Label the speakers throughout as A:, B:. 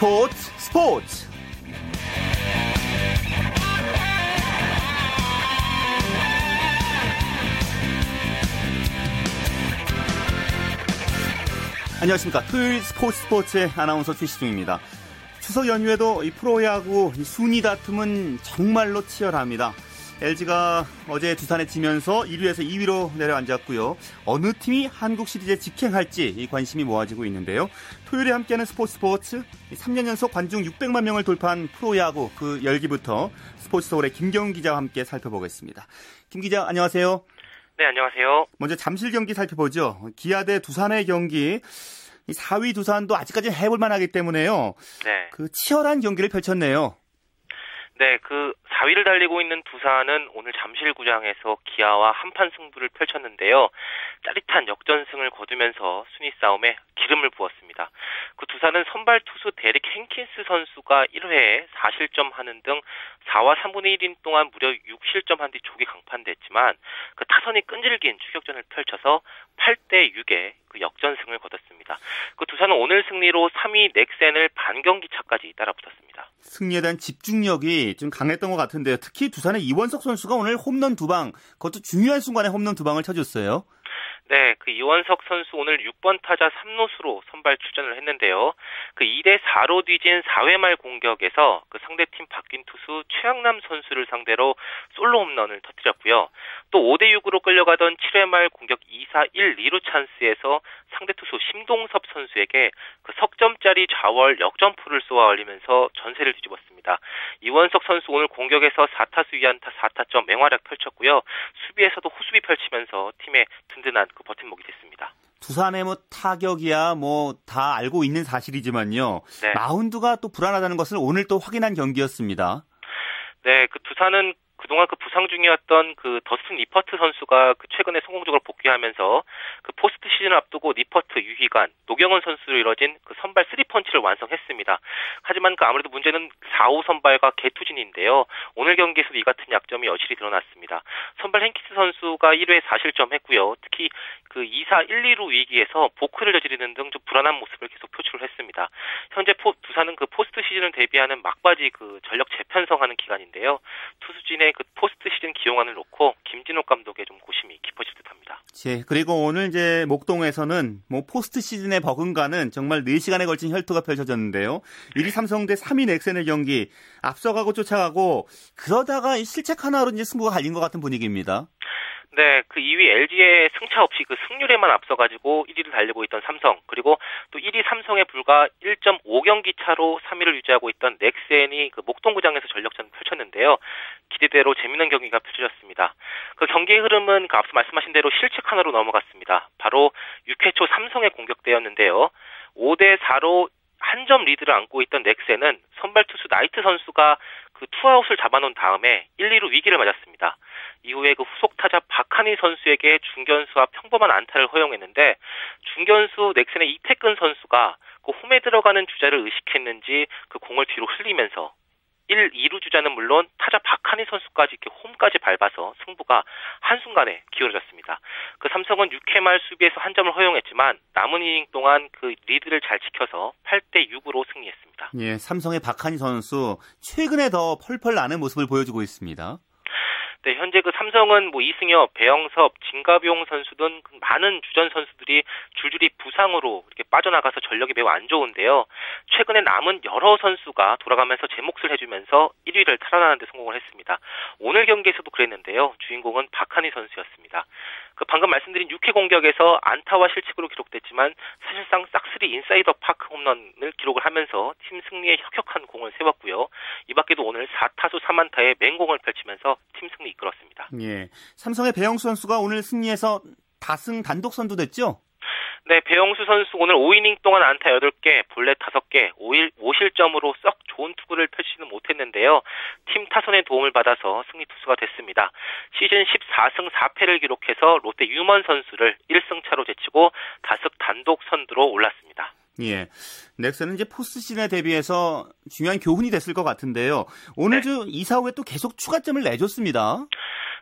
A: 스포츠 스포츠. 안녕하십니까. 토요일 스포츠 스포츠의 아나운서 최시중입니다. 추석 연휴에도 이 프로야구 순위 다툼은 정말로 치열합니다 LG가 어제 두산에 지면서 1위에서 2위로 내려앉았고요. 어느 팀이 한국 시리즈에 직행할지 관심이 모아지고 있는데요. 토요일에 함께하는 스포츠 스포츠 3년 연속 관중 600만 명을 돌파한 프로야구 그 열기부터 스포츠 서울의 김경훈 기자와 함께 살펴보겠습니다. 김 기자 안녕하세요.
B: 네 안녕하세요.
A: 먼저 잠실 경기 살펴보죠. 기아 대 두산의 경기 4위 두산도 아직까지 해볼 만하기 때문에요. 네. 그 치열한 경기를 펼쳤네요.
B: 네, 그 4위를 달리고 있는 두산은 오늘 잠실구장에서 기아와 한판 승부를 펼쳤는데요. 짜릿한 역전승을 거두면서 순위 싸움에 기름을 부었습니다. 그 두산은 선발 투수 데릭 행킨스 선수가 1회에 4실점 하는 등 4와 3분의 1인 동안 무려 6실점 한 뒤 조기 강판됐지만 그 타선이 끈질긴 추격전을 펼쳐서 8대 6의 그 역전승을 거뒀습니다. 그 두산은 오늘 승리로 3위 넥센을 반경기 차까지 따라붙었습니다.
A: 승리에 대한 집중력이 좀 강했던 것 같은데요. 특히 두산의 이원석 선수가 오늘 홈런 두 방, 그것도 중요한 순간에 홈런 두 방을 쳐줬어요.
B: 네, 그 이원석 선수 오늘 6번 타자 3루수로 선발 출전을 했는데요. 그 2대 4로 뒤진 4회 말 공격에서 그 상대팀 바뀐 투수 최양남 선수를 상대로 솔로 홈런을 터뜨렸고요. 또 5대 6으로 끌려가던 7회 말 공격 2사 1, 2루 찬스에서 상대 투수 심동섭 선수에게 그 석점짜리 좌월 역전포를 쏘아 올리면서 전세를 뒤집었습니다. 이원석 선수 오늘 공격에서 4타수 2안타 4타점 맹활약 펼쳤고요. 수비에서도 호수비 펼치면서 팀의 든든한 그 버팀목이 됐습니다.
A: 두산의 뭐 타격이야 뭐 다 알고 있는 사실이지만요. 네. 마운드가 또 불안하다는 것을 오늘 또 확인한 경기였습니다.
B: 네, 그 두산은 그동안 그 부상 중이었던 그 더스틴 니퍼트 선수가 그 최근에 성공적으로 복귀하면서 그 포스트 시즌을 앞두고 니퍼트, 유희관, 노경은 선수로 이뤄진 그 선발 3펀치를 완성했습니다. 하지만 그 아무래도 문제는 4, 5 선발과 계투진인데요. 오늘 경기에서도 이 같은 약점이 여실히 드러났습니다. 선발 핸킨스 선수가 1회 4실점 했고요. 특히 그 2사 1, 2루 위기에서 보크를 저지르는 등 좀 불안한 모습을 계속 표출을 했습니다. 현재 포, 두산은 그 포스트 시즌을 대비하는 막바지 그 전력 재편성하는 기간인데요. 투수진의 그 포스트 시즌 기용안을 놓고 김진욱 감독의 좀 고심이 깊어질 듯합니다.
A: 예, 그리고 오늘 이제 목동에서는 뭐 포스트 시즌에 버금가는 정말 4시간에 걸친 혈투가 펼쳐졌는데요. 1위 삼성 대 3위 넥센의 경기 앞서가고 쫓아가고 그러다가 실책 하나로 이제 승부가 갈린 것 같은 분위기입니다.
B: 네, 그 2위 LG의 승차 없이 그 승률에만 앞서가지고 1위를 달리고 있던 삼성, 그리고 또 1위 삼성에 불과 1.5경기 차로 3위를 유지하고 있던 넥센이 그 목동구장에서 전력전을 펼쳤는데요. 기대대로 재밌는 경기가 펼쳐졌습니다. 그 경기의 흐름은 그 앞서 말씀하신 대로 실책 하나로 넘어갔습니다. 바로 6회 초 삼성의 공격 때였는데요. 5대 4로 한 점 리드를 안고 있던 넥센은 선발 투수 나이트 선수가 그 투아웃을 잡아놓은 다음에 1, 2루 위기를 맞았습니다. 이후에 그 후속 타자 박한이 선수에게 중견수 앞 평범한 안타를 허용했는데 중견수 넥센의 이택근 선수가 그 홈에 들어가는 주자를 의식했는지 그 공을 뒤로 흘리면서 1, 2루 주자는 물론 타자 박한이 선수까지 이렇게 홈까지 밟아서 승부가 한순간에 기울어졌습니다. 그 삼성은 6회 말 수비에서 한 점을 허용했지만 남은 이닝 동안 그 리드를 잘 지켜서 8대 6으로 승리했습니다.
A: 예, 삼성의 박하니 선수 최근에 더 펄펄 나는 모습을 보여주고 있습니다.
B: 네, 현재 그 삼성은 뭐 이승엽, 배영섭, 진가비용 선수 등그 많은 주전 선수들이 줄줄이 부상으로 이렇게 빠져나가서 전력이 매우 안 좋은데요. 최근에 남은 여러 선수가 돌아가면서 제 몫을 해주면서 1위를 탈환하는 데 성공을 했습니다. 오늘 경기에서도 그랬는데요. 주인공은 박하니 선수였습니다. 그 방금 말씀드린 6회 공격에서 안타와 실책으로 기록됐지만 사실상 싹쓸이 인사이더 파크 홈런을 기록을 하면서 팀 승리에 혁혁한 공을 세웠고요. 이 밖에도 오늘 4타수 3안타의 맹공을 펼치면서 팀 승리 이끌었습니다.
A: 예. 삼성의 배영수 선수가 오늘 승리해서 다승 단독 선두됐죠?
B: 네, 배영수 선수 오늘 5이닝 동안 안타 8개, 볼넷 5개, 5일, 5실점으로 썩 좋은 투구를 펼치지는 못했는데요. 팀 타선의 도움을 받아서 승리 투수가 됐습니다. 시즌 14승 4패를 기록해서 롯데 유먼 선수를 1승 차로 제치고 다승 단독 선두로 올랐습니다.
A: 예. 넥센은 이제 포스트 시즌에 대비해서 중요한 교훈이 됐을 것 같은데요. 오늘 네. 투 2사 후에 또 계속 추가점을 내줬습니다.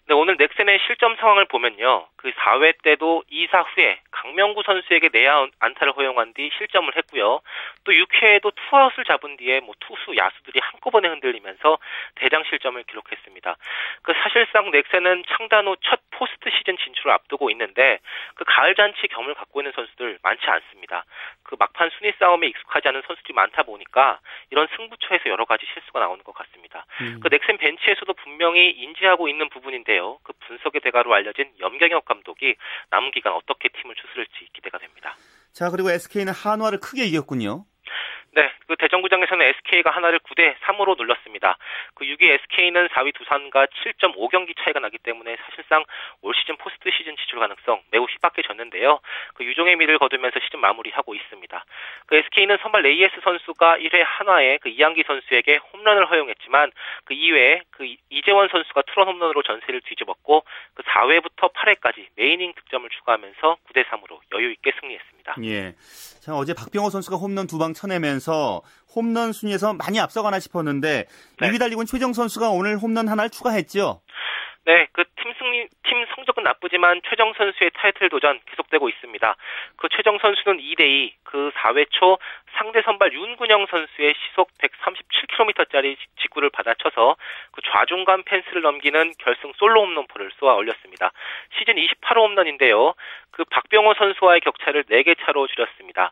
B: 네, 오늘 넥센의 실점 상황을 보면요. 그 4회 때도 2사 후에 강명구 선수에게 내야 안타를 허용한 뒤 실점을 했고요. 또 6회에도 투아웃을 잡은 뒤에 뭐 투수 야수들이 한꺼번에 흔들리면서 대량 실점을 기록했습니다. 그 사실상 넥센은 창단 후 첫 포스트 시즌 진출을 앞두고 있는데 그 가을 잔치 경험을 갖고 있는 선수들 많지 않습니다. 그 막판 순위 싸움에 익숙하지 않은 선수들이 많다 보니까 이런 승부처에서 여러 가지 실수가 나오는 것 같습니다. 음. 그 넥센 벤치에서도 분명히 인지하고 있는 부분인데 요. 그 분석의 대가로 알려진 염경엽 감독이 남은 기간 어떻게 팀을 추스를지 기대가 됩니다.
A: 자, 그리고 SK는 한화를 크게 이겼군요.
B: 네, 그 대전구장에서는 SK가 한화를 9대 3으로 눌렀습니다. 그 6위 SK는 4위 두산과 7.5경기 차이가 나기 때문에 사실상 올 시즌 포스트 시즌 진출 가능성 매우 희박해졌는데요. 그 유종의 미를 거두면서 시즌 마무리하고 있습니다. 그 SK는 선발 레이에스 선수가 1회 한화에 그 이양기 선수에게 홈런을 허용했지만 그 이외에 그 이재원 선수가 투런 홈런으로 전세를 뒤집었고 그 4회부터 8회까지 메이닝 득점을 추가하면서 9대 3으로 여유 있게 승리했습니다.
A: 예. 자, 어제 박병호 선수가 홈런 두 방 쳐내면서 홈런 순위에서 많이 앞서가나 싶었는데 네. 2위 달리고 최정 선수가 오늘 홈런 하나를 추가했죠.
B: 네, 그 팀 승리, 팀 성적은 나쁘지만 최정 선수의 타이틀 도전 계속되고 있습니다. 그 최정 선수는 2대2, 그 4회 초 상대 선발 윤군영 선수의 시속 137km짜리 직구를 받아쳐서 그 좌중간 펜스를 넘기는 결승 솔로 홈런포를 쏘아 올렸습니다. 시즌 28호 홈런인데요. 그 박병호 선수와의 격차를 4개 차로 줄였습니다.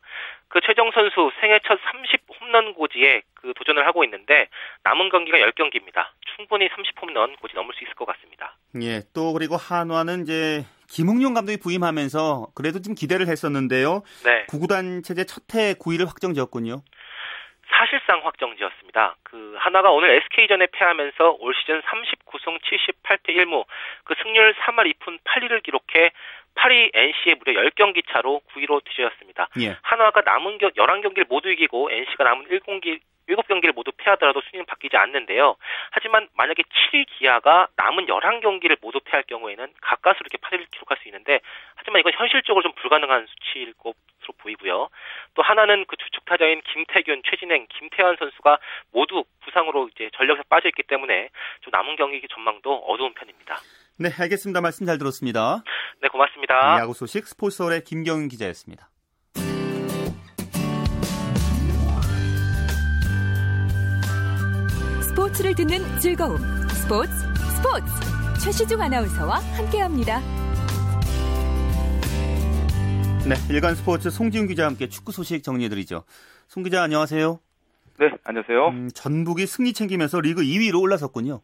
B: 그 최정 선수 생애 첫 30 홈런 고지에 그 도전을 하고 있는데 남은 경기가 10경기입니다. 충분히 30 홈런 고지 넘을 수 있을 것 같습니다.
A: 예, 또 그리고 한화는 이제 김웅용 감독이 부임하면서 그래도 좀 기대를 했었는데요. 네. 구구단 체제 첫해 9위를 확정지었군요.
B: 사실상 확정지었습니다. 그 하나가 오늘 SK전에 패하면서 올 시즌 39승 78패 1무 그 승률 3할 2푼 8리를 기록해 파리 NC의 무려 10경기 차로 9위로 뒤져졌습니다. 예. 한화가 남은 겨, 11경기를 모두 이기고 NC가 남은 1경기 7경기를 모두 패하더라도 순위는 바뀌지 않는데요. 하지만 만약에 7위 기아가 남은 11경기를 모두 패할 경우에는 가까스로 이렇게 8위를 기록할 수 있는데 하지만 이건 현실적으로 좀 불가능한 수치일 것으로 보이고요. 또 하나는 그 주축 타자인 김태균, 최진행, 김태환 선수가 모두 부상으로 이제 전력에서 빠져 있기 때문에 좀 남은 경기 전망도 어두운 편입니다.
A: 네, 알겠습니다. 말씀 잘 들었습니다.
B: 네, 고맙습니다.
A: 야구 소식 스포츠서울의 김경윤 기자였습니다.
C: 스포츠를 듣는 즐거움. 스포츠, 스포츠. 최시중 아나운서와 함께합니다.
A: 네, 일간 스포츠 송지훈 기자와 함께 축구 소식 정리해드리죠. 송 기자 안녕하세요.
D: 네, 안녕하세요.
A: 음, 전북이 승리 챙기면서 리그 2위로 올라섰군요.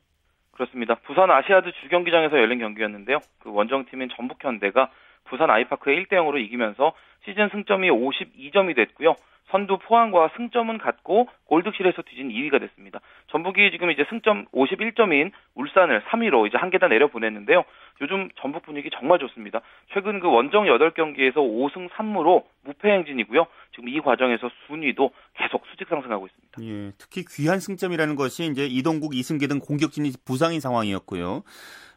D: 그렇습니다. 부산 아시아드 주경기장에서 열린 경기였는데요. 그 원정팀인 전북현대가 부산 아이파크에 1대 0으로 이기면서 시즌 승점이 52점이 됐고요. 선두 포항과 승점은 같고 골드실에서 뒤진 2위가 됐습니다. 전북이 지금 이제 승점 51점인 울산을 3위로 이제 한 계단 내려 보냈는데요. 요즘 전북 분위기 정말 좋습니다. 최근 그 원정 8경기에서 5승 3무로 무패 행진이고요. 지금 이 과정에서 순위도 계속 수직 상승하고 있습니다.
A: 예, 특히 귀한 승점이라는 것이 이제 이동국, 이승기 등 공격진이 부상인 상황이었고요.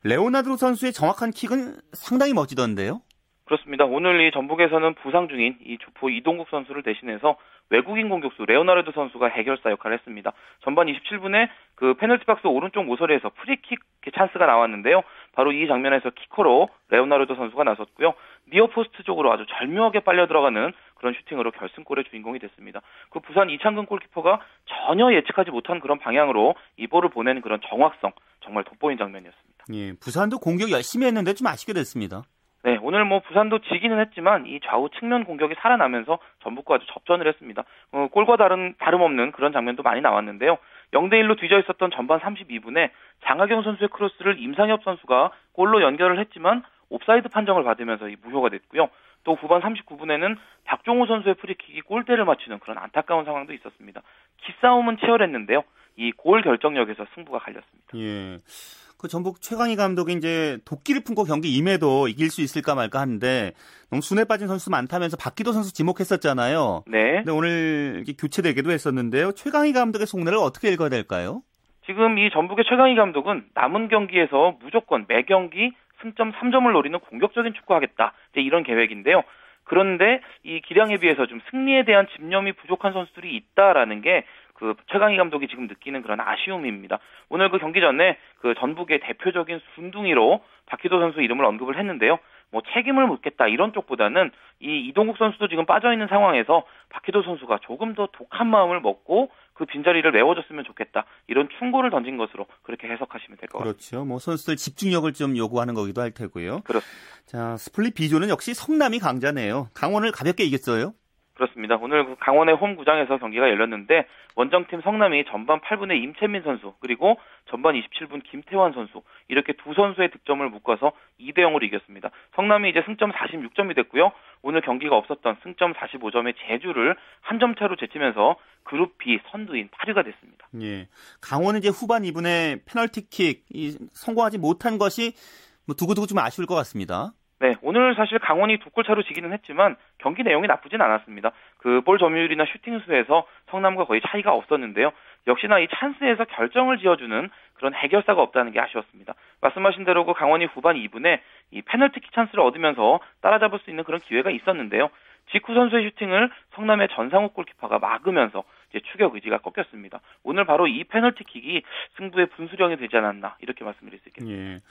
A: 레오나드로 선수의 정확한 킥은 상당히 멋지던데요.
D: 그렇습니다. 오늘 이 전북에서는 부상 중인 이 주포 이동국 선수를 대신해서 외국인 공격수 레오나르도 선수가 해결사 역할을 했습니다. 전반 27분에 그 페널티 박스 오른쪽 모서리에서 프리킥 찬스가 나왔는데요. 바로 이 장면에서 키커로 레오나르도 선수가 나섰고요. near post 쪽으로 아주 절묘하게 빨려 들어가는 그런 슈팅으로 결승골의 주인공이 됐습니다. 그 부산 이창근 골키퍼가 전혀 예측하지 못한 그런 방향으로 이 볼을 보내는 그런 정확성 정말 돋보인 장면이었습니다.
A: 예, 부산도 공격 열심히 했는데 좀 아쉽게 됐습니다.
D: 네, 오늘 뭐 부산도 지기는 했지만 이 좌우 측면 공격이 살아나면서 전북과 아주 접전을 했습니다. 어, 골과 다른 다름없는 그런 장면도 많이 나왔는데요. 0대 1로 뒤져 있었던 전반 32분에 장학영 선수의 크로스를 임상협 선수가 골로 연결을 했지만 오프사이드 판정을 받으면서 이 무효가 됐고요. 또 후반 39분에는 박종우 선수의 프리킥이 골대를 맞추는 그런 안타까운 상황도 있었습니다. 기싸움은 치열했는데요. 이 골 결정력에서 승부가 갈렸습니다.
A: 예. 그 전북 최강희 감독이 이제 독기를 품고 경기 임해도 이길 수 있을까 말까 하는데 너무 순에 빠진 선수 많다면서 박기도 선수 지목했었잖아요.
D: 네.
A: 근데 오늘 교체되기도 했었는데요. 최강희 감독의 속내를 어떻게 읽어야 될까요?
D: 지금 이 전북의 최강희 감독은 남은 경기에서 무조건 매 경기 승점 3점을 노리는 공격적인 축구하겠다. 이런 계획인데요. 그런데 이 기량에 비해서 좀 승리에 대한 집념이 부족한 선수들이 있다라는 게 그 최강희 감독이 지금 느끼는 그런 아쉬움입니다. 오늘 그 경기 전에 그 전북의 대표적인 순둥이로 박희도 선수 이름을 언급을 했는데요. 뭐 책임을 묻겠다 이런 쪽보다는 이 이동국 선수도 지금 빠져 있는 상황에서 박희도 선수가 조금 더 독한 마음을 먹고 그 빈자리를 메워줬으면 좋겠다 이런 충고를 던진 것으로 그렇게 해석하시면 될 것 같습니다.
A: 그렇죠. 뭐 선수들 집중력을 좀 요구하는 거기도 할 테고요.
D: 그렇습니다.
A: 자 스플릿 B조는 역시 성남이 강자네요. 강원을 가볍게 이겼어요.
D: 그렇습니다. 오늘 그 강원의 홈구장에서 경기가 열렸는데 원정팀 성남이 전반 8분에 임채민 선수 그리고 전반 27분 김태환 선수 이렇게 두 선수의 득점을 묶어서 2대 0으로 이겼습니다. 성남이 이제 승점 46점이 됐고요. 오늘 경기가 없었던 승점 45점의 제주를 한 점 차로 제치면서 그룹 B 선두인 8위가 됐습니다.
A: 예. 강원은 이제 후반 2분에 페널티킥 성공하지 못한 것이 뭐 두고두고 좀 아쉬울 것 같습니다.
D: 네, 오늘 사실 강원이 두 골 차로 지기는 했지만 경기 내용이 나쁘진 않았습니다. 그 볼 점유율이나 슈팅 수에서 성남과 거의 차이가 없었는데요. 역시나 이 찬스에서 결정을 지어주는 그런 해결사가 없다는 게 아쉬웠습니다. 말씀하신 대로 그 강원이 후반 2분에 이 페널티킥 찬스를 얻으면서 따라잡을 수 있는 그런 기회가 있었는데요. 직후 선수의 슈팅을 성남의 전상욱 골키퍼가 막으면서 추격 의지가 꺾였습니다. 오늘 바로 이 페널티킥이 승부의 분수령이 되지 않았나 이렇게 말씀드릴 수 있겠습니다.
A: 예.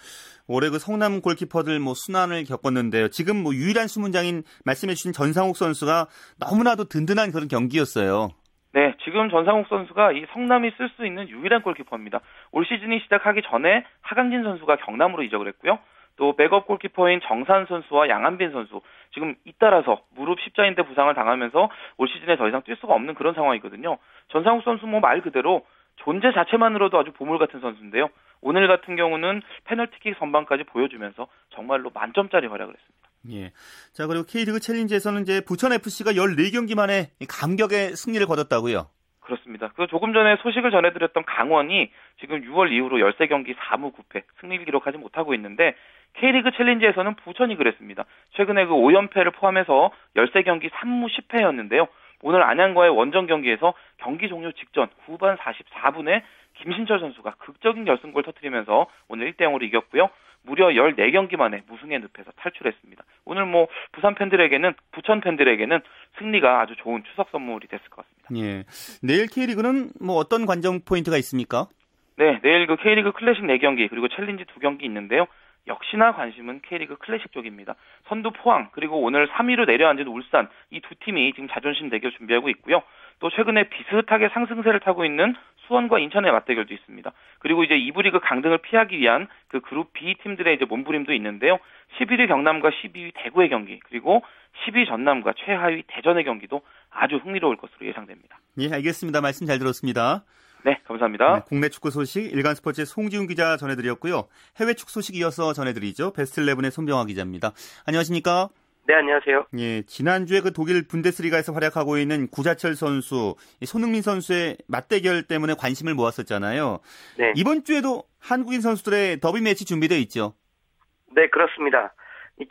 A: 올해 그 성남 골키퍼들 뭐 순환을 겪었는데요. 지금 뭐 유일한 수문장인 말씀해주신 전상욱 선수가 너무나도 든든한 그런 경기였어요.
D: 네, 지금 전상욱 선수가 이 성남이 쓸 수 있는 유일한 골키퍼입니다. 올 시즌이 시작하기 전에 하강진 선수가 경남으로 이적을 했고요. 또 백업 골키퍼인 정산 선수와 양한빈 선수 지금 잇따라서 무릎 십자인대 부상을 당하면서 올 시즌에 더 이상 뛸 수가 없는 그런 상황이거든요. 전상욱 선수 뭐 말 그대로 존재 자체만으로도 아주 보물 같은 선수인데요. 오늘 같은 경우는 페널티킥 선방까지 보여주면서 정말로 만점짜리 활약을 했습니다.
A: 예. 자, 그리고 K리그 챌린지에서는 이제 부천 FC가 14경기 만에 감격의 승리를 거뒀다고요.
D: 그렇습니다. 그 조금 전에 소식을 전해드렸던 강원이 지금 6월 이후로 13경기 4무 9패 승리를 기록하지 못하고 있는데 K리그 챌린지에서는 부천이 그랬습니다. 최근에 그 5연패를 포함해서 13경기 3무 10패였는데요. 오늘 안양과의 원정 경기에서 경기 종료 직전 후반 44분에 김신철 선수가 극적인 결승골 터트리면서 오늘 1대 0으로 이겼고요. 무려 14경기 만에 무승의 늪에서 탈출했습니다. 오늘 뭐 부산 팬들에게는 부천 팬들에게는 승리가 아주 좋은 추석 선물이 됐을 것 같습니다.
A: 예. 내일 K리그는 뭐 어떤 관전 포인트가 있습니까?
D: 네, 내일 그 K리그 클래식 4경기 그리고 챌린지 2경기 있는데요. 역시나 관심은 K리그 클래식 쪽입니다. 선두 포항 그리고 오늘 3위로 내려앉은 울산 이 두 팀이 지금 자존심 대결 준비하고 있고요. 또 최근에 비슷하게 상승세를 타고 있는 수원과 인천의 맞대결도 있습니다. 그리고 이제 2부 리그 강등을 피하기 위한 그 그룹 B 팀들의 이제 몸부림도 있는데요. 11위 경남과 12위 대구의 경기 그리고 10위 전남과 최하위 대전의 경기도 아주 흥미로울 것으로 예상됩니다.
A: 예, 알겠습니다. 말씀 잘 들었습니다.
D: 네, 감사합니다. 네,
A: 국내 축구 소식 일간 스포츠의 송지훈 기자 전해드렸고요. 해외 축구 소식 이어서 전해드리죠. 베스트 11의 손병화 기자입니다. 안녕하십니까?
E: 네, 안녕하세요.
A: 예, 지난주에 그 독일 분데스리가에서 활약하고 있는 구자철 선수, 손흥민 선수의 맞대결 때문에 관심을 모았었잖아요. 네. 이번 주에도 한국인 선수들의 더비 매치 준비되어 있죠.
E: 네, 그렇습니다.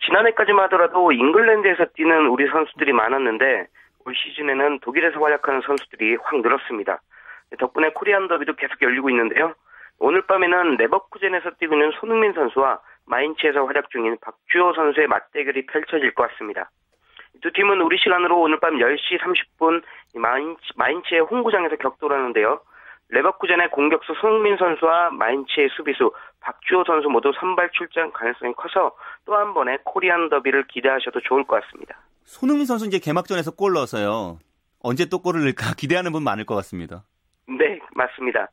E: 지난해까지만 하더라도 잉글랜드에서 뛰는 우리 선수들이 많았는데 올 시즌에는 독일에서 활약하는 선수들이 확 늘었습니다. 덕분에 코리안 더비도 계속 열리고 있는데요. 오늘 밤에는 레버쿠젠에서 뛰고 있는 손흥민 선수와 마인츠에서 활약 중인 박주호 선수의 맞대결이 펼쳐질 것 같습니다. 두 팀은 우리 시간으로 오늘 밤 10시 30분 마인츠, 마인츠의 홍구장에서 격돌 하는데요. 레버쿠젠의 공격수 손흥민 선수와 마인츠의 수비수 박주호 선수 모두 선발 출장 가능성이 커서 또 한 번의 코리안 더비를 기대하셔도 좋을 것 같습니다.
A: 손흥민 선수 이제 개막전에서 골 넣어서요. 언제 또 골을 넣을까 기대하는 분 많을 것 같습니다.
E: 네, 맞습니다.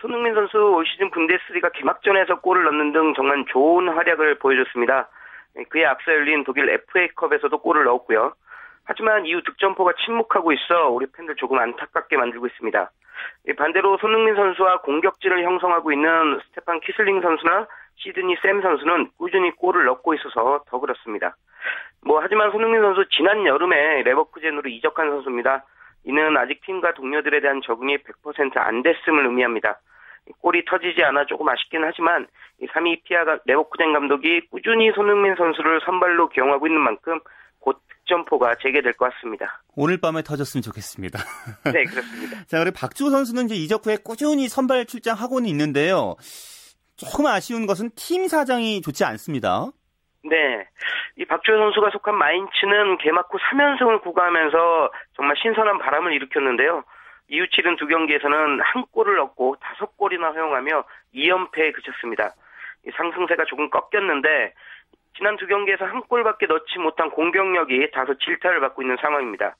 E: 손흥민 선수 올 시즌 분데스리가 개막전에서 골을 넣는 등 정말 좋은 활약을 보여줬습니다. 그에 앞서 열린 독일 FA컵에서도 골을 넣었고요. 하지만 이후 득점포가 침묵하고 있어 우리 팬들 조금 안타깝게 만들고 있습니다. 반대로 손흥민 선수와 공격진을 형성하고 있는 스테판 키슬링 선수나 시드니 샘 선수는 꾸준히 골을 넣고 있어서 더 그렇습니다. 뭐 하지만 손흥민 선수 지난 여름에 레버쿠젠으로 이적한 선수입니다. 이는 아직 팀과 동료들에 대한 적응이 100%안 됐음을 의미합니다. 골이 터지지 않아 조금 아쉽긴 하지만 3위 피아 레버쿠젠 감독이 꾸준히 손흥민 선수를 선발로 기용하고 있는 만큼 곧 득점포가 재개될 것 같습니다.
A: 오늘 밤에 터졌으면 좋겠습니다.
E: 네, 그렇습니다.
A: 자, 그리고 박주호 선수는 이제 이적 후에 꾸준히 선발 출장하고는 있는데요. 조금 아쉬운 것은 팀 사정이 좋지 않습니다.
E: 네. 이 박주호 선수가 속한 마인츠는 개막 후 3연승을 구가하면서 정말 신선한 바람을 일으켰는데요. 이후 치른 두 경기에서는 한 골을 얻고 다섯 골이나 허용하며 2연패에 그쳤습니다. 상승세가 조금 꺾였는데 지난 두 경기에서 한 골밖에 넣지 못한 공격력이 다소 질타를 받고 있는 상황입니다.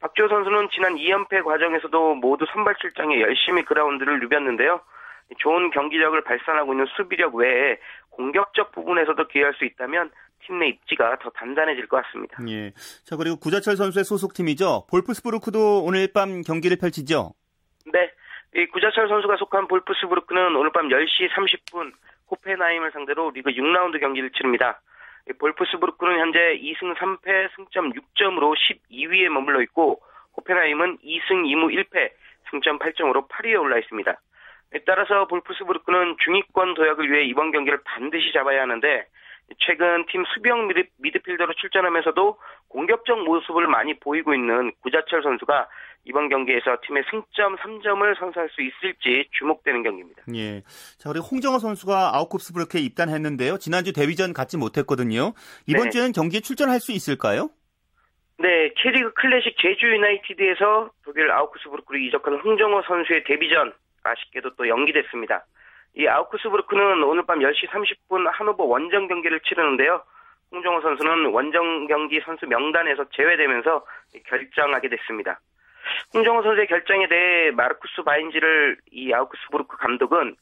E: 박주호 선수는 지난 2연패 과정에서도 모두 선발 출장에 열심히 그라운드를 누볐는데요. 좋은 경기력을 발산하고 있는 수비력 외에 공격적 부분에서도 기여할 수 있다면 팀 내 입지가 더 단단해질 것 같습니다.
A: 예. 자, 그리고 구자철 선수의 소속팀이죠. 볼프스부르크도 오늘 밤 경기를 펼치죠.
E: 네. 이 구자철 선수가 속한 볼프스부르크는 오늘 밤 10시 30분 호펜하임을 상대로 리그 6라운드 경기를 치릅니다. 볼프스부르크는 현재 2승 3패 승점 6점으로 12위에 머물러 있고 호펜하임은 2승 2무 1패 승점 8점으로 8위에 올라 있습니다. 따라서 볼프스부르크는 중위권 도약을 위해 이번 경기를 반드시 잡아야 하는데 최근 팀 수비형 미드, 미드 필더로 출전하면서도 공격적 모습을 많이 보이고 있는 구자철 선수가 이번 경기에서 팀의 승점 3점을 선사할 수 있을지 주목되는 경기입니다.
A: 예. 자, 그리고 홍정호 선수가 아웃쿱스부르크에 입단했는데요. 지난주 데뷔전 갖지 못했거든요. 이번
E: 네.
A: 주에는 경기에 출전할 수 있을까요?
E: 네, K리그 클래식 제주 유나이티드에서 독일 아우크스부르크로 이적한 홍정호 선수의 데뷔전 아쉽게도 또 연기됐습니다. 이 아우크스부르크는 오늘 밤 10시 30분 한오버 원정 경기를 치르는데요. 홍정호 선수는 원정 경기 선수 명단에서 제외되면서 결정하게 됐습니다. 홍정호 선수의 결정에 대해 마르쿠스 바인지를 이 아우크스부르크 감독은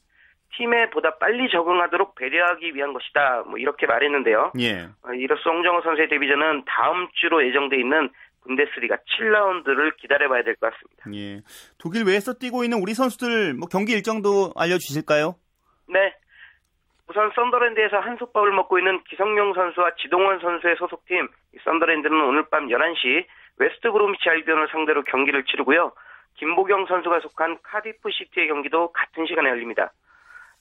E: 팀에 보다 빨리 적응하도록 배려하기 위한 것이다. 뭐 이렇게 말했는데요.
A: 예.
E: 어, 이로써 홍정호 선수의 데뷔전은 다음 주로 예정돼 있는 분데스리가 7라운드를 기다려봐야 될 것 같습니다.
A: 예. 독일 외에서 뛰고 있는 우리 선수들 뭐 경기 일정도 알려주실까요?
E: 네. 우선 썬더랜드에서 한솥밥을 먹고 있는 기성용 선수와 지동원 선수의 소속팀 이 썬더랜드는 오늘 밤 11시 웨스트 브로미치 알비온을 상대로 경기를 치르고요. 김보경 선수가 속한 카디프 시티의 경기도 같은 시간에 열립니다.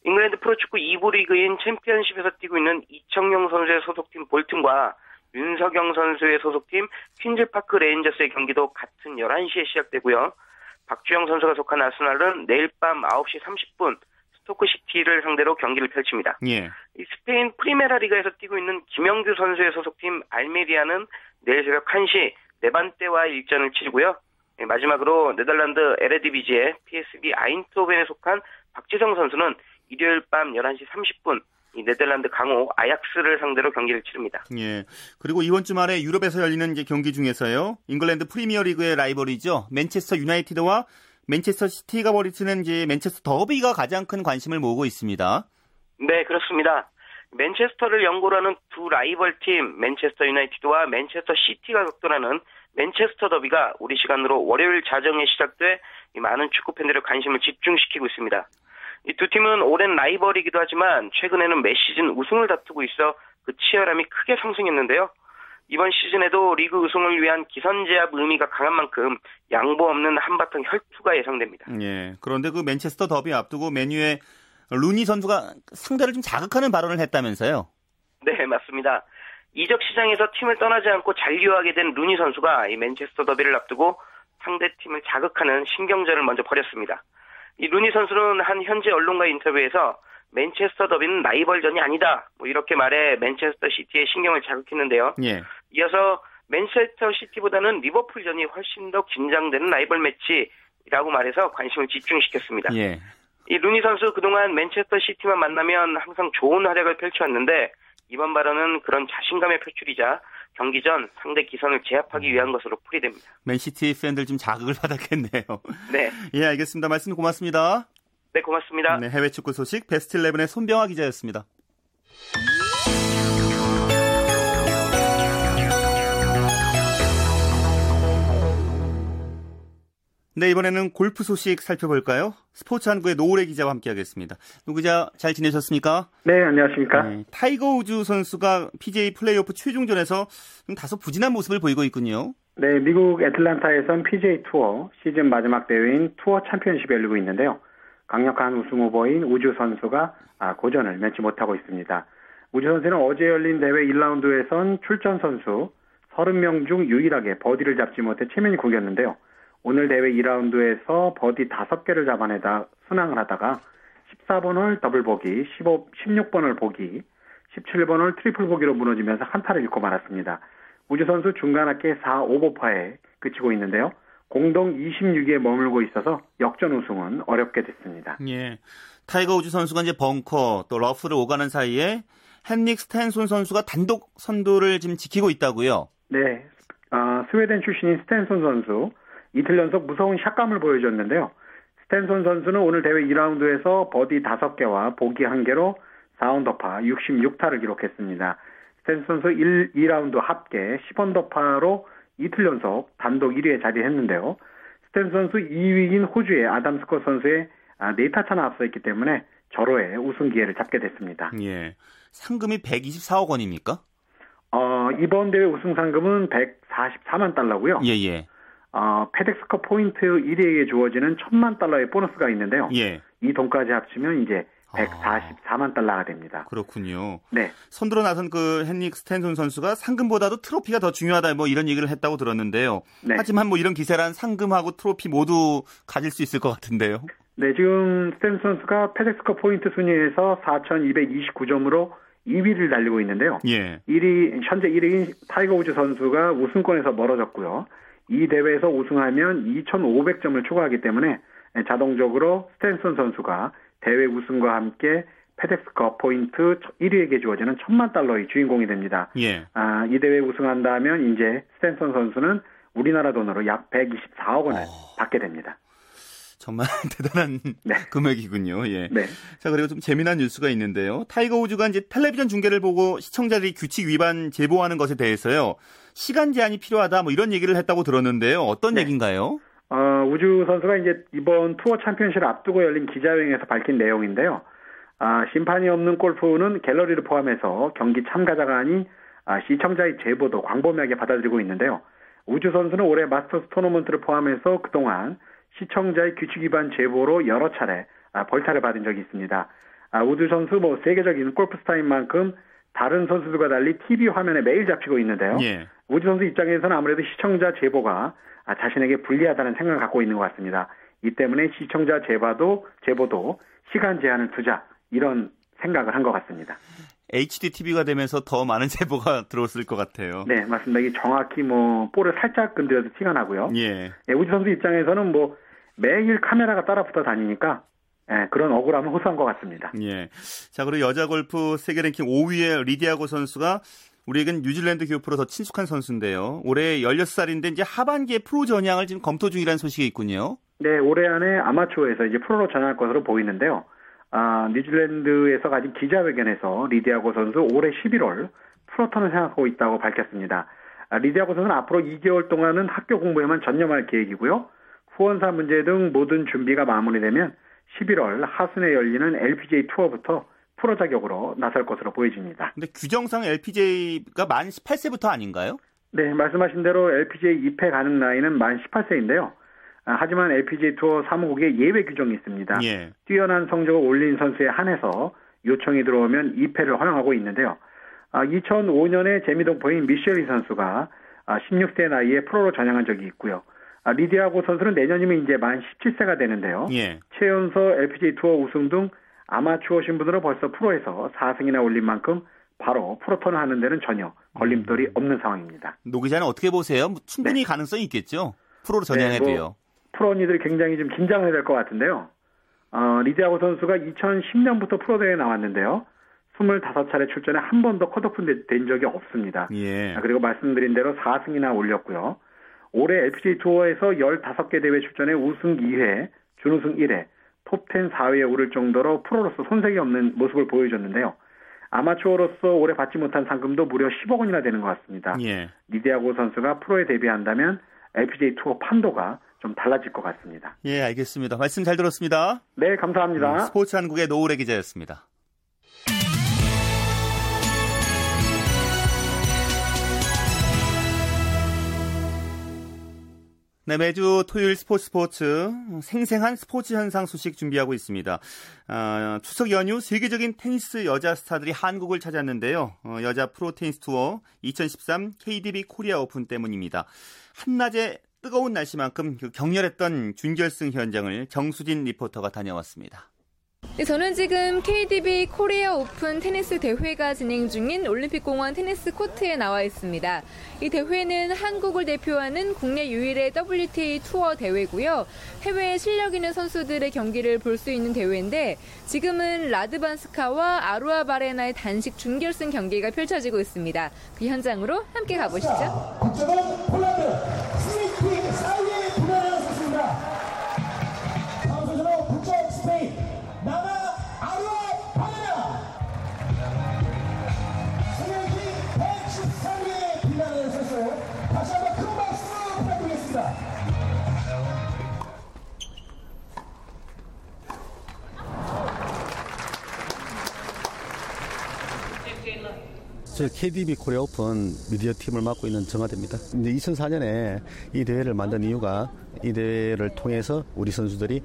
E: 잉글랜드 프로축구 2부 리그인 챔피언십에서 뛰고 있는 이청용 선수의 소속팀 볼튼과 윤석영 선수의 소속팀 퀸즐파크 레인저스의 경기도 같은 11시에 시작되고요. 박주영 선수가 속한 아스날은 내일 밤 9시 30분 스토크시티를 상대로 경기를 펼칩니다.
A: 예.
E: 이 스페인 프리메라 리가에서 뛰고 있는 김영규 선수의 소속팀 알메리아는 내일 새벽 1시 레반떼와 일전을 치르고요. 예, 마지막으로 네덜란드 에레디비지의 PSV 아인트호벤에 속한 박지성 선수는 일요일 밤 11시 30분 이 네덜란드 강호 아약스를 상대로 경기를 치릅니다.
A: 예. 그리고 이번 주말에 유럽에서 열리는 경기 중에서요. 잉글랜드 프리미어 리그의 라이벌이죠. 맨체스터 유나이티드와 맨체스터 시티가 펼치는 이제 맨체스터 더비가 가장 큰 관심을 모으고 있습니다.
E: 네, 그렇습니다. 맨체스터를 연고로 하는 두 라이벌 팀, 맨체스터 유나이티드와 맨체스터 시티가 격돌하는 맨체스터 더비가 우리 시간으로 월요일 자정에 시작돼 이 많은 축구 팬들의 관심을 집중시키고 있습니다. 이 두 팀은 오랜 라이벌이기도 하지만 최근에는 매 시즌 우승을 다투고 있어 그 치열함이 크게 상승했는데요. 이번 시즌에도 리그 우승을 위한 기선제압 의미가 강한 만큼 양보 없는 한바탕 혈투가 예상됩니다.
A: 예. 그런데 그 맨체스터 더비 앞두고 맨유의 루니 선수가 상대를 좀 자극하는 발언을 했다면서요.
E: 네, 맞습니다. 이적 시장에서 팀을 떠나지 않고 잔류하게 된 루니 선수가 이 맨체스터 더비를 앞두고 상대 팀을 자극하는 신경전을 먼저 벌였습니다. 이 루니 선수는 한 현지 언론과 인터뷰에서 맨체스터 더비는 라이벌전이 아니다. 뭐 이렇게 말해 맨체스터 시티의 신경을 자극했는데요.
A: 예.
E: 이어서 맨체스터 시티보다는 리버풀전이 훨씬 더 긴장되는 라이벌 매치라고 말해서 관심을 집중시켰습니다.
A: 예.
E: 이 루니 선수 그동안 맨체스터 시티만 만나면 항상 좋은 활약을 펼쳐왔는데 이번 발언은 그런 자신감의 표출이자 경기 전 상대 기선을 제압하기 위한 것으로 풀이됩니다.
A: 맨시티 팬들 좀 자극을 받았겠네요.
E: 네,
A: 예, 알겠습니다. 말씀 고맙습니다.
E: 네 고맙습니다.
A: 네, 해외 축구 소식 베스트 11의 손병화 기자였습니다. 네, 이번에는 골프 소식 살펴볼까요? 스포츠 한국의 노우래 기자와 함께하겠습니다. 노 기자 잘 지내셨습니까?
F: 네, 안녕하십니까.
A: 네, 타이거 우즈 선수가 PGA 플레이오프 최종전에서 좀 다소 부진한 모습을 보이고 있군요.
F: 네, 미국 애틀란타에선 PGA 투어 시즌 마지막 대회인 투어 챔피언십이 열리고 있는데요. 강력한 우승 후보인 우즈 선수가 아, 고전을 면치 못하고 있습니다. 우즈 선수는 어제 열린 대회 1라운드에선 출전 선수 30명 중 유일하게 버디를 잡지 못해 체면이 구겼는데요. 오늘 대회 2라운드에서 버디 5개를 잡아내다 순항을 하다가 14번 홀 더블 보기, 15, 16번 홀 보기, 17번 홀 트리플 보기로 무너지면서 한타를 잃고 말았습니다. 우즈 선수 중간 합계 4오버파에 그치고 있는데요. 공동 26위에 머물고 있어서 역전 우승은 어렵게 됐습니다.
A: 예. 타이거 우즈 선수가 이제 벙커 또 러프를 오가는 사이에 헨릭 스탠손 선수가 단독 선두를 지금 지키고 있다고요.
F: 네. 아, 스웨덴 출신인 스탠손 선수 이틀 연속 무서운 샷감을 보여줬는데요. 스탠손 선수는 오늘 대회 2라운드에서 버디 5개와 보기 1개로 4언더파 66타를 기록했습니다. 스탠손 선수 1, 2라운드 합계 10언더파로 이틀 연속 단독 1위에 자리했는데요. 스탠손 선수 2위인 호주의 아담 스콧 선수의 4타 차나 앞서있기 때문에 절호의 우승 기회를 잡게 됐습니다.
A: 예. 상금이 124억 원입니까?
F: 어, 이번 대회 우승 상금은 144만 달러고요.
A: 예, 예.
F: 어, 페덱스컵 포인트 1위에게 주어지는 1000만 달러의 보너스가 있는데요.
A: 예.
F: 이 돈까지 합치면 이제 144만 달러가 됩니다.
A: 그렇군요.
F: 네.
A: 선두로 나선 그 헨릭 스탠손 선수가 상금보다도 트로피가 더 중요하다 뭐 이런 얘기를 했다고 들었는데요.
F: 네.
A: 하지만 뭐 이런 기세란 상금하고 트로피 모두 가질 수 있을 것 같은데요.
F: 네, 지금 스탠손 선수가 페덱스컵 포인트 순위에서 4,229점으로 2위를 달리고 있는데요.
A: 예.
F: 1위 현재 1위인 타이거 우즈 선수가 우승권에서 멀어졌고요. 이 대회에서 우승하면 2,500점을 추가하기 때문에 자동적으로 스탠슨 선수가 대회 우승과 함께 페덱스컵 포인트 1위에게 주어지는 천만 달러의 주인공이 됩니다.
A: 예.
F: 아, 이 대회 우승한다면 이제 스탠슨 선수는 우리나라 돈으로 약 124억 원을
A: 어.
F: 받게 됩니다.
A: 정말 대단한
F: 네.
A: 금액이군요. 예.
F: 네.
A: 자, 그리고 좀 재미난 뉴스가 있는데요. 타이거 우즈가 이제 텔레비전 중계를 보고 시청자들이 규칙 위반 제보하는 것에 대해서요. 시간 제한이 필요하다 뭐 이런 얘기를 했다고 들었는데요. 어떤
F: 네.
A: 얘기인가요?
F: 어, 우즈 선수가 이제 이번 투어 챔피언십을 앞두고 열린 기자회견에서 밝힌 내용인데요. 아, 심판이 없는 골프는 갤러리를 포함해서 경기 참가자가 아닌 아, 시청자의 제보도 광범위하게 받아들이고 있는데요. 우주 선수는 올해 마스터스 토너먼트를 포함해서 그동안 시청자의 규칙 위반 제보로 여러 차례 아, 벌타를 받은 적이 있습니다. 아, 우주 선수 뭐 세계적인 골프 스타인 만큼 다른 선수들과 달리 TV 화면에 매일 잡히고 있는데요.
A: 예.
F: 우주 선수 입장에서는 아무래도 시청자 제보가 아, 자신에게 불리하다는 생각을 갖고 있는 것 같습니다. 이 때문에 시청자 제보도 제보도 시간 제한을 두자 이런 생각을 한 것 같습니다.
A: HD TV가 되면서 더 많은 제보가 들어왔을 것 같아요.
F: 네, 맞습니다. 이게 정확히 뭐 볼을 살짝 건드려도 티가 나고요.
A: 예.
F: 예, 우주 선수 입장에서는 뭐 매일 카메라가 따라 붙어 다니니까 예, 그런 억울함을 호소한 것 같습니다.
A: 예. 자, 그리고 여자 골프 세계 랭킹 5위의 리디아고 선수가 우리에겐 뉴질랜드 교포로 더 친숙한 선수인데요. 올해 16살인데 이제 하반기에 프로 전향을 지금 검토 중이라는 소식이 있군요.
F: 네, 올해 안에 아마추어에서 이제 프로로 전향할 것으로 보이는데요. 아, 뉴질랜드에서 가진 기자회견에서 리디아고 선수 올해 11월 프로턴을 생각하고 있다고 밝혔습니다. 아, 리디아고 선수는 앞으로 2개월 동안은 학교 공부에만 전념할 계획이고요. 후원사 문제 등 모든 준비가 마무리되면 11월 하순에 열리는 LPGA 투어부터 프로 자격으로 나설 것으로 보여집니다.
A: 근데 규정상 LPGA가 만 18세부터 아닌가요?
F: 네, 말씀하신 대로 LPGA 입회 가능 나이는 만 18세인데요. 아, 하지만 LPGA 투어 사무국에 예외 규정이 있습니다.
A: 예.
F: 뛰어난 성적을 올린 선수에 한해서 요청이 들어오면 입회를 허용하고 있는데요. 아, 2005년에 재미동포인 미셸 위 선수가 아, 16세 나이에 프로로 전향한 적이 있고요. 아, 리디아고 선수는 내년이면 이제 만 17세가 되는데요.
A: 예.
F: 최연소 LPGA 투어 우승 등 아마추어 신분으로 벌써 프로에서 4승이나 올린 만큼 바로 프로턴을 하는 데는 전혀 걸림돌이 없는 상황입니다.
A: 노 기자는 어떻게 보세요? 뭐 충분히 가능성이 있겠죠? 프로로 전향해도요.
F: 네, 뭐 프로 언니들이 굉장히 좀 긴장해야 될 것 같은데요. 어, 리디아고 선수가 2010년부터 프로 대회에 나왔는데요. 25차례 출전에 한 번도 컷오프 된 적이 없습니다.
A: 예.
F: 아, 그리고 말씀드린 대로 4승이나 올렸고요. 올해 LPGA 투어에서 15개 대회 출전에 우승 2회, 준우승 1회, 톱10 4회에 오를 정도로 프로로서 손색이 없는 모습을 보여줬는데요. 아마추어로서 올해 받지 못한 상금도 무려 10억 원이나 되는 것 같습니다.
A: 예.
F: 리디아고 선수가 프로에 데뷔한다면 LPGA 투어 판도가 좀 달라질 것 같습니다.
A: 예, 알겠습니다. 말씀 잘 들었습니다.
F: 네, 감사합니다.
A: 음, 스포츠 한국의 노을의 기자였습니다. 네, 매주 토요일 스포츠 스포츠 생생한 스포츠 현상 소식 준비하고 있습니다. 아, 추석 연휴 세계적인 테니스 여자 스타들이 한국을 찾았는데요. 어, 여자 프로 테니스 투어 2013 KDB 코리아 오픈 때문입니다. 한낮에 뜨거운 날씨만큼 그 격렬했던 준결승 현장을 정수진 리포터가 다녀왔습니다.
G: 네, 저는 지금 KDB 코리아 오픈 테니스 대회가 진행 중인 올림픽공원 테니스 코트에 나와 있습니다. 이 대회는 한국을 대표하는 국내 유일의 WTA 투어 대회고요. 해외 실력 있는 선수들의 경기를 볼 수 있는 대회인데 지금은 라드반스카와 아루아 바레나의 단식 준결승 경기가 펼쳐지고 있습니다. 그 현장으로 함께 가보시죠.
H: 저 KDB 코리아 오픈 미디어 팀을 맡고 있는 정하대입니다. 이제 2004년에 이 대회를 만든 이유가 이 대회를 통해서 우리 선수들이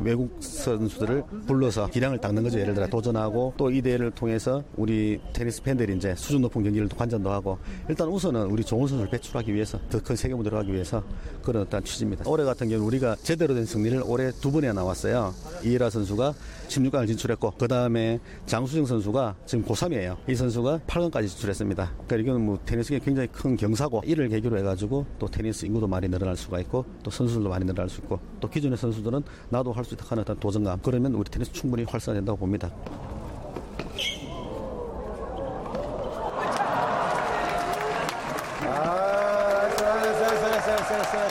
H: 외국 선수들을 불러서 기량을 닦는 거죠. 예를 들어 도전하고 또 이 대회를 통해서 우리 테니스 팬들이 이제 수준 높은 경기를 관전도 하고 일단 우선은 우리 좋은 선수를 배출하기 위해서 더 큰 세계 무대로 가기 위해서 그런 어떤 취지입니다. 올해 같은 경우는 우리가 제대로 된 승리를 올해 두 번이나 나왔어요. 이예라 선수가 16강을 진출했고 그 다음에 장수정 선수가 지금 고3이에요. 이 선수가 8강까지 진출했습니다. 그러니까 이건 뭐 테니스계 굉장히 큰 경사고 이를 계기로 해가지고 또 테니스 인구도 많이 늘어날 수가 있고 또 선수 들도 많이 늘어날 수 있고 또 기존의 선수들은 나도 할 수 있다 하는 어떤 도전감 그러면 우리 테니스 충분히 활성화된다고 봅니다.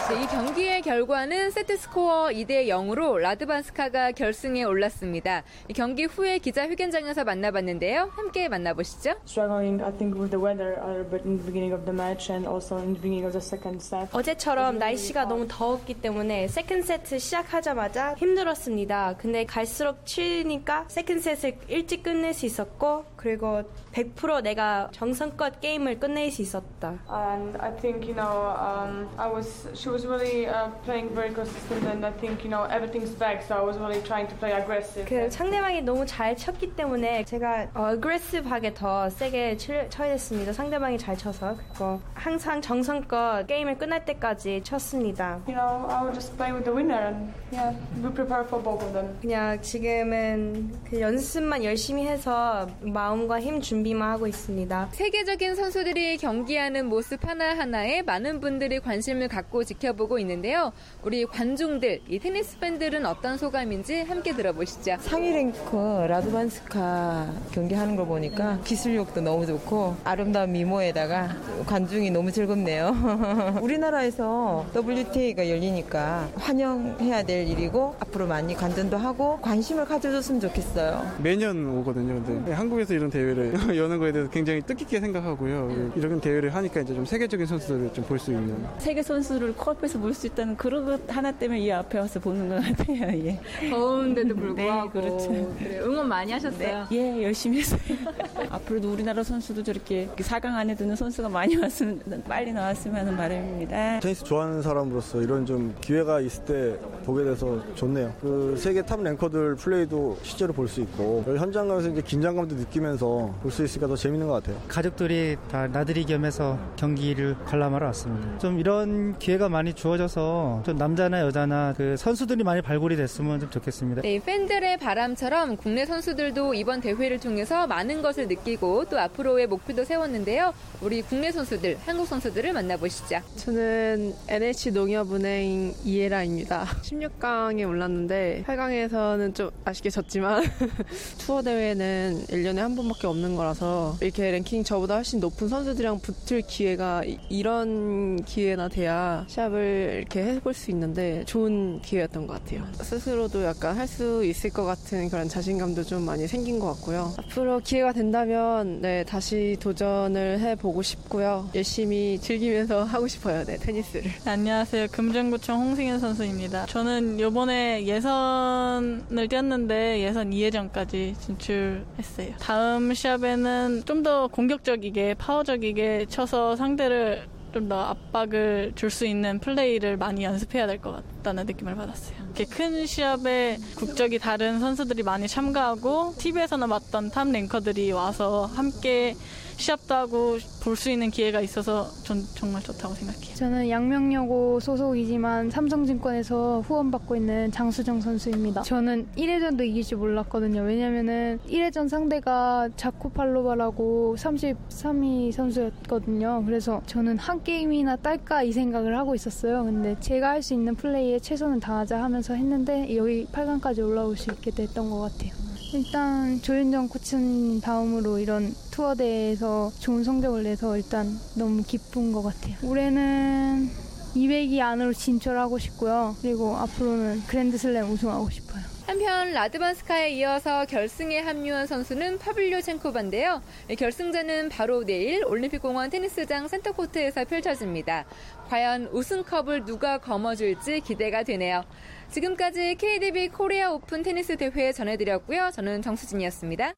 G: 네, 이 경기의 결과는 세트 스코어 2대 0으로 라드반스카가 결승에 올랐습니다. 이 경기 후에 기자회견장에서 만나봤는데요. 함께 만나보시죠.
I: struggling, I think, with the weather a little bit in the beginning of the match and also in the beginning of the second set.
J: 어제처럼 날씨가 너무 더웠기 때문에 second 세트 시작하자마자 힘들었습니다. 근데 갈수록 치니까 second 세트를 일찍 끝낼 수 있었고 그리고 100% 내가 정성껏 게임을 끝낼 수 있었다.
I: And I think, you know, um, I was, she was really uh, playing very consistent and I think, you know, everything's back so I was really trying to play aggressive.
J: 그 상대방이 너무 잘 쳤기 때문에 제가 aggressive하게 더 세게 칠, 쳐야 됐습니다. 상대방이 잘 쳐서 그리고 항상 정성껏 게임을 끝날 때까지 쳤습니다.
I: You know, I would just play with the winner and yeah, be prepared for both of them.
J: 그냥 지금은 그 연습만 열심히 해서 마음과 힘 준비만 하고 있습니다.
G: 세계적인 선수들이 경기하는 모습 하나 하나에 많은 분들이 관심을 갖고 지켜 보고 있는데요. 우리 관중들, 이 테니스 팬들은 어떤 소감인지 함께 들어보시죠.
K: 상위 랭커 라드반스카 경기하는 걸 보니까 기술력도 너무 좋고 아름다운 미모에다가 관중이 너무 즐겁네요. 우리나라에서 WTA가 열리니까 환영해야 될 일이고 앞으로 많이 관전도 하고 관심을 가져줬으면 좋겠어요.
L: 매년 오거든요. 근데 한국에서 이런 대회를 여는 거에 대해서 굉장히 뜻깊게 생각하고요. 이런 대회를 하니까 이제 좀 세계적인 선수들을 좀 볼 수 있는.
M: 세계 선수를 코 앞에서 볼 수 있다는 그런 것 하나 때문에 이 앞에 와서 보는 것 같아요. 예.
G: 더운데도 불구하고
M: 네, 그렇죠.
G: 그래, 응원 많이 하셨어요?
M: 예, 열심히 했어요. 앞으로도 우리나라 선수도 저렇게 4강 안에 드는 선수가 많이 왔으면 빨리 나왔으면 하는 바람입니다.
N: 테니스 좋아하는 사람으로서 이런 좀 기회가 있을 때 보게 돼서 좋네요. 그 세계 top ranker들 플레이도 실제로 볼 수 있고 현장 가서 이제 긴장감도 느끼면서 볼 수 있으니까 더 재밌는 것 같아요.
O: 가족들이 다 나들이 겸해서 경기를 관람하러 왔습니다. 좀 이런 기회가 많이 주어져서 좀 남자나 여자나 그 선수들이 많이 발굴이 됐으면 좀 좋겠습니다.
G: 네, 팬들의 바람처럼 국내 선수들도 이번 대회를 통해서 많은 것을 느끼고 또 앞으로의 목표도 세웠는데요. 우리 국내 선수들, 한국 선수들을 만나보시죠.
P: 저는 NH 농협은행 이해라입니다. 16강에 올랐는데 8강에서는 좀 아쉽게 졌지만 투어 대회는 1년에 한 번밖에 없는 거라서 이렇게 랭킹 저보다 훨씬 높은 선수들이랑 붙을 기회가 이런 기회나 돼야 시합을 이렇게 해볼 수 있는데 좋은 기회였던 것 같아요. 스스로도 약간 할 수 있을 것 같은 그런 자신감도 좀 많이 생긴 것 같고요. 앞으로 기회가 된다면 네, 다시 도전을 해보고 싶고요. 열심히 즐기면서 하고 싶어요. 네, 테니스를.
Q: 안녕하세요. 금정구청 홍승현 선수입니다. 저는 요번에 예선을 뛰었는데 예선 2회전까지 진출했어요. 다음 시합에는 좀 더 공격적이게 파워적이게 쳐서 상대를 좀 더 압박을 줄 수 있는 플레이를 많이 연습해야 될 것 같다는 느낌을 받았어요. 이렇게 큰 시합에 국적이 다른 선수들이 많이 참가하고 TV에서나 봤던 top ranker들이 와서 함께 시합도 하고 볼 수 있는 기회가 있어서 전 정말 좋다고 생각해요.
R: 저는 양명여고 소속이지만 삼성증권에서 후원받고 있는 장수정 선수입니다. 저는 1회전도 이길 줄 몰랐거든요. 왜냐면은 1회전 상대가 자코 팔로바라고 33위 선수였거든요. 그래서 저는 한 게임이나 딸까 이 생각을 하고 있었어요. 근데 제가 할 수 있는 플레이에 최선을 다하자 하면서 했는데 여기 8강까지 올라올 수 있게 됐던 것 같아요. 일단 조윤정 코치님 다음으로 이런 투어 대회에서 좋은 성적을 내서 일단 너무 기쁜 것 같아요. 올해는 200위 안으로 진출하고 싶고요. 그리고 앞으로는 그랜드슬램 우승하고 싶어요.
G: 한편 라드반스카에 이어서 결승에 합류한 선수는 파블리오 첸코바인데요. 결승전은 바로 내일 올림픽공원 테니스장 센터코트에서 펼쳐집니다. 과연 우승컵을 누가 거머쥘지 기대가 되네요. 지금까지 KDB 코리아 오픈 테니스 대회 전해드렸고요. 저는 정수진이었습니다.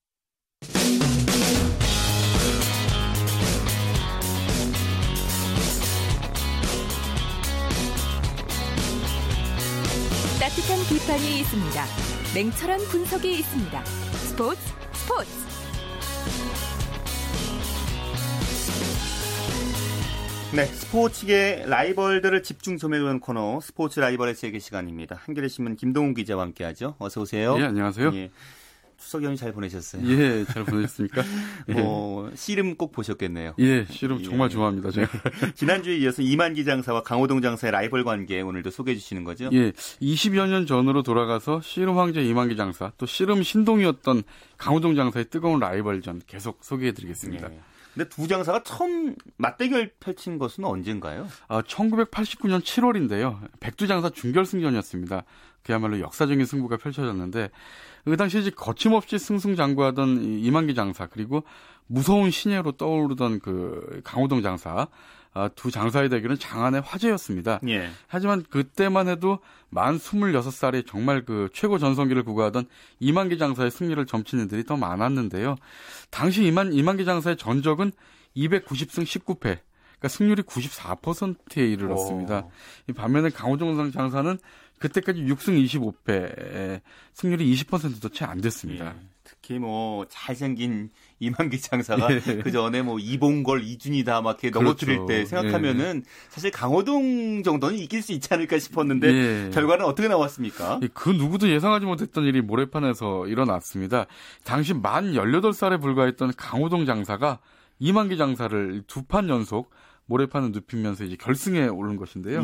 C: 따뜻한 비판이 있습니다. 냉철한 분석이 있습니다. 스포츠 스포츠.
A: 네, 스포츠계 라이벌들을 집중 조명하는 코너 스포츠 라이벌의 세계 시간입니다. 한겨레 신문 김동훈 기자와 함께하죠. 어서 오세요.
S: 예, 안녕하세요.
A: 예. 추석 연휴 잘 보내셨어요?
S: 예, 잘 보내셨습니까?
A: 뭐 씨름 꼭 보셨겠네요.
S: 예, 씨름 정말 좋아합니다. 제가.
A: 지난주에 이어서 이만기 장사와 강호동 장사의 라이벌 관계 오늘도 소개해 주시는 거죠?
S: 예, 20여 년 전으로 돌아가서 씨름 황제 이만기 장사, 또 씨름 신동이었던 강호동 장사의 뜨거운 라이벌전 계속 소개해 드리겠습니다.
A: 예. 근데 두 장사가 처음 맞대결 펼친 것은 언젠가요?
S: 아, 1989년 7월인데요. 백두장사 준결승전이었습니다. 그야말로 역사적인 승부가 펼쳐졌는데 그 당시 이제 거침없이 승승장구하던 이만기 장사 그리고 무서운 신예로 떠오르던 그 강호동 장사 아, 두 장사의 대결은 장안의 화제였습니다.
A: 예.
S: 하지만 그때만 해도 만 26살에 정말 그 최고 전성기를 구가하던 이만기 장사의 승리를 점치는 들이 더 많았는데요. 당시 이만, 이만기 장사의 전적은 290승 19패. 그러니까 승률이 94%에 이르렀습니다. 오. 반면에 강호동 장사는 그때까지 6승 25패, 승률이 20%도 채 안 됐습니다.
A: 예. 특히 뭐 잘생긴 이만기 장사가 예. 그 전에 뭐 이봉걸, 이준이다 막 이렇게 넘어뜨릴 그렇죠. 때 생각하면은 예. 사실 강호동 정도는 이길 수 있지 않을까 싶었는데 예. 결과는 어떻게 나왔습니까?
S: 그 누구도 예상하지 못했던 일이 모래판에서 일어났습니다. 당시 만 18살에 불과했던 강호동 장사가 이만기 장사를 두 판 연속 모래판을 눕히면서 이제 결승에 오른 것인데요.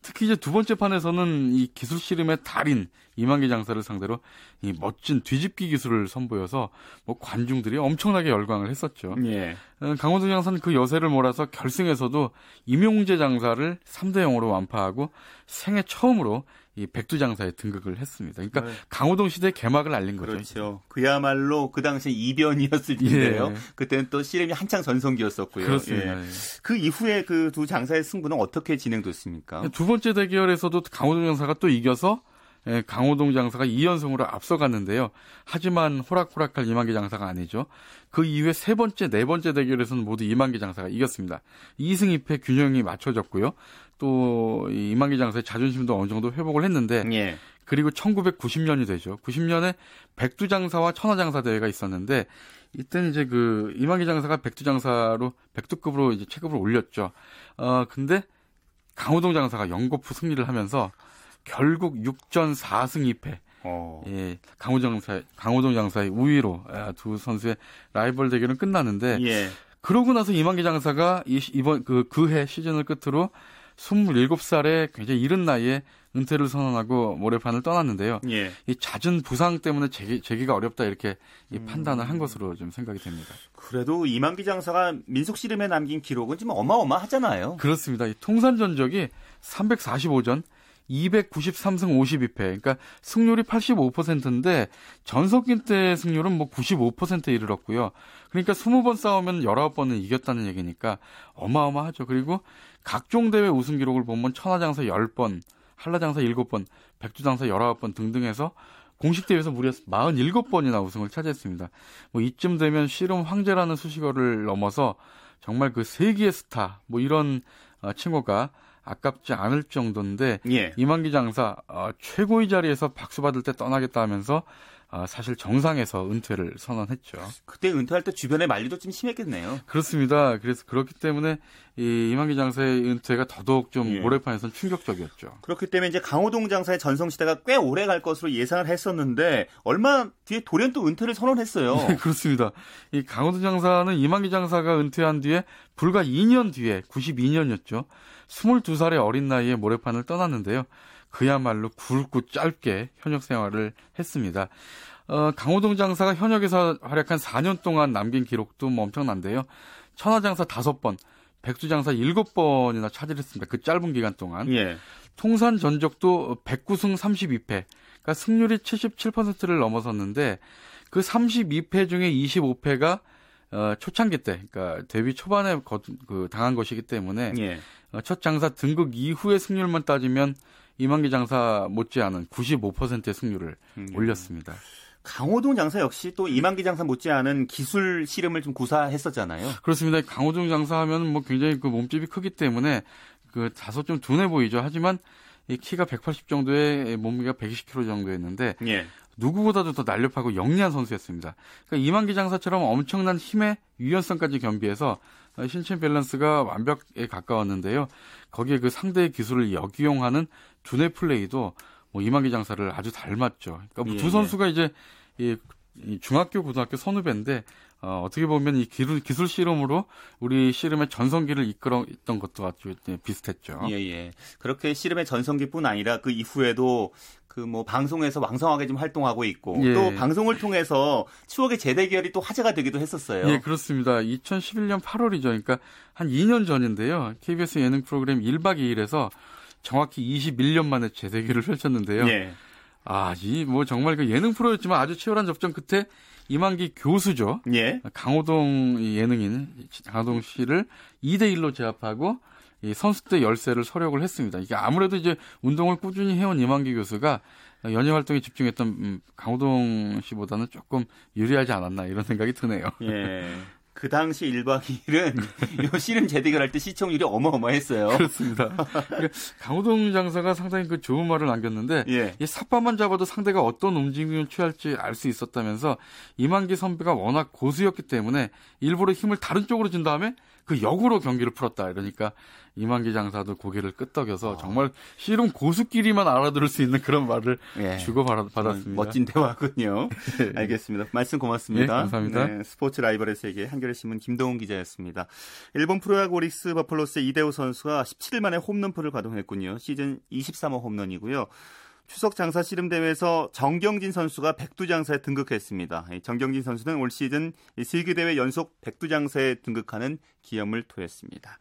A: 예.
S: 특히 이제 두 번째 판에서는 이 기술 씨름의 달인 이만기 장사를 상대로 이 멋진 뒤집기 기술을 선보여서 뭐 관중들이 엄청나게 열광을 했었죠.
A: 예.
S: 어, 강원도 장사는 그 여세를 몰아서 결승에서도 임용재 장사를 3대 0으로 완파하고 생애 처음으로 이 백두장사에 등극을 했습니다. 그러니까 네. 강호동 시대 개막을 알린 거죠.
A: 그렇죠. 그야말로 그 당시 이변이었을 텐데요. 예. 그때는 또 씨름이 한창 전성기였었고요.
S: 그렇습니다. 예.
A: 그 이후에 그 두 장사의 승부는 어떻게 진행됐습니까?
S: 두 번째 대결에서도 강호동 장사가 또 이겨서 예, 강호동 장사가 2연승으로 앞서갔는데요. 하지만 호락호락할 이만기 장사가 아니죠. 그 이후에 세 번째, 네 번째 대결에서는 모두 이만기 장사가 이겼습니다. 2승 2패 균형이 맞춰졌고요. 또 이만기 장사의 자존심도 어느 정도 회복을 했는데
A: 예.
S: 그리고 1990년이 되죠. 90년에 백두 장사와 천하 장사 대회가 있었는데 이때는 이제 그 이만기 장사가 백두 장사로 백두급으로 이제 체급을 올렸죠. 어 근데 강호동 장사가 연거푸 승리를 하면서 결국 6전 4승 2패.
A: 어.
S: 예, 강호동 장사, 강호동 장사의 우위로 아, 두 선수의 라이벌 대결은 끝났는데
A: 예.
S: 그러고 나서 이만기 장사가 이, 이번 그 그 해 시즌을 끝으로 27살에 굉장히 이른 나이에 은퇴를 선언하고 모래판을 떠났는데요.
A: 예.
S: 이 잦은 부상 때문에 재기, 재기가 어렵다 이렇게 이 음. 판단을 한 것으로 좀 생각이 됩니다.
A: 그래도 이만기 장사가 민속 씨름에 남긴 기록은 좀 어마어마하잖아요.
S: 그렇습니다. 이 통산 전적이 345전 293승 52패. 그러니까 승률이 85%인데 전석기 때 승률은 뭐 95%에 이르렀고요. 그러니까 20번 싸우면 19번은 이겼다는 얘기니까 어마어마하죠. 그리고 각종 대회 우승 기록을 보면 천하장사 10번, 한라장사 7번, 백두장사 19번 등등 해서 공식 대회에서 무려 47번이나 우승을 차지했습니다. 뭐 이쯤 되면 씨름 황제라는 수식어를 넘어서 정말 그 세기의 스타 뭐 이런 어, 칭호가 아깝지 않을 정도인데
A: 예.
S: 이만기 장사 어, 최고의 자리에서 박수 받을 때 떠나겠다 하면서 어, 사실 정상에서 은퇴를 선언했죠.
A: 그때 은퇴할 때 주변의 만류도 좀 심했겠네요.
S: 그렇습니다. 그래서 그렇기 때문에 이 이만기 장사의 은퇴가 더더욱 좀
A: 예.
S: 모래판에서는 충격적이었죠.
A: 그렇기 때문에 이제 강호동 장사의 전성 시대가 꽤 오래 갈 것으로 예상을 했었는데 얼마 뒤에 돌연 또 은퇴를 선언했어요.
S: 네, 그렇습니다. 이 강호동 장사는 이만기 장사가 은퇴한 뒤에 불과 2년 뒤에 92년이었죠. 22살의 어린 나이에 모래판을 떠났는데요. 그야말로 굵고 짧게 현역 생활을 했습니다. 어, 강호동 장사가 현역에서 활약한 4년 동안 남긴 기록도 뭐 엄청난데요. 천하장사 5번, 백두장사 7번이나 차지했습니다. 그 짧은 기간 동안.
A: 예.
S: 통산 전적도 109승 32패. 그러니까 승률이 77%를 넘어섰는데 그 32패 중에 25패가 어, 초창기 때, 그러니까 데뷔 초반에 거, 그 당한 것이기 때문에
A: 예.
S: 어, 첫 장사 등극 이후의 승률만 따지면 이만기 장사 못지않은 95%의 승률을
A: 음.
S: 올렸습니다.
A: 강호동 장사 역시 또 이만기 장사 못지않은 기술 씨름을 좀 구사했었잖아요.
S: 그렇습니다. 강호동 장사 하면 뭐 굉장히 그 몸집이 크기 때문에 그 다소 좀 둔해 보이죠. 하지만 이 키가 180 정도의 몸무게가 120kg 정도였는데
A: 예.
S: 누구보다도 더 날렵하고 영리한 선수였습니다. 그러니까 이만기 장사처럼 엄청난 힘의 유연성까지 겸비해서 신체 밸런스가 완벽에 가까웠는데요. 거기에 그 상대의 기술을 역이용하는 두뇌 플레이도 뭐 이만기 장사를 아주 닮았죠. 그러니까 뭐두
A: 예,
S: 선수가 이제 이, 이 중학교, 고등학교 선후배인데 어, 어떻게 보면 이 기술, 기술 씨름으로 우리 씨름의 전성기를 이끌었던 것도 아주 비슷했죠.
A: 예, 예. 그렇게 씨름의 전성기뿐 아니라 그 이후에도 그 뭐 방송에서 왕성하게 좀 활동하고 있고
S: 예.
A: 또 방송을 통해서 추억의 재대결이 또 화제가 되기도 했었어요.
S: 예, 그렇습니다. 2011년 8월이죠. 그러니까 한 2년 전인데요. KBS 예능 프로그램 1박 2일에서 정확히 21년 만에 재대결을 펼쳤는데요.
A: 예.
S: 아, 이 뭐 정말 그 예능 프로였지만 아주 치열한 접전 끝에 이만기 교수죠.
A: 예.
S: 강호동 이 예능인 강호동 씨를 2대 1로 제압하고 이 선수 때 열세를 서력을 했습니다. 이게 아무래도 이제 운동을 꾸준히 해온 이만기 교수가 연예 활동에 집중했던 음, 강호동 씨보다는 조금 유리하지 않았나 이런 생각이 드네요.
A: 예. 그 당시 1박 2일은 요 씨름 재대결 할 때 시청률이 어마어마했어요.
S: 그렇습니다. 그러니까 강호동 장사가 상당히 그 좋은 말을 남겼는데
A: 예.
S: 이 삿바만 잡아도 상대가 어떤 움직임을 취할지 알 수 있었다면서 이만기 선배가 워낙 고수였기 때문에 일부러 힘을 다른 쪽으로 준 다음에 그 역으로 경기를 풀었다. 이러니까 이만기 장사도 고개를 끄덕여서 정말 씨름 고수끼리만 알아들을 수 있는 그런 말을
A: 예.
S: 주고 받았습니다.
A: 멋진 대화군요. 알겠습니다. 말씀 고맙습니다.
S: 예, 감사합니다.
A: 네, 스포츠 라이벌의 세계 한겨레 신문 김동훈 기자였습니다. 일본 프로야구 오릭스 버플로스의 이대호 선수가 17일 만에 홈런포를 가동했군요. 시즌 23호 홈런이고요. 추석 장사 씨름 대회에서 정경진 선수가 백두장사에 등극했습니다. 이 정경진 선수는 올 시즌 세계 대회 연속 백두장사에 등극하는 기염을 토했습니다.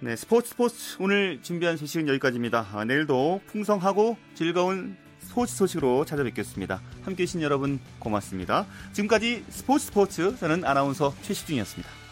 A: 네, 스포츠 스포츠 오늘 준비한 소식은 여기까지입니다. 아, 내일도 풍성하고 즐거운 스포츠 소식으로 찾아뵙겠습니다. 함께해 주신 여러분 고맙습니다. 지금까지 스포츠 스포츠 저는 아나운서 최시중이었습니다.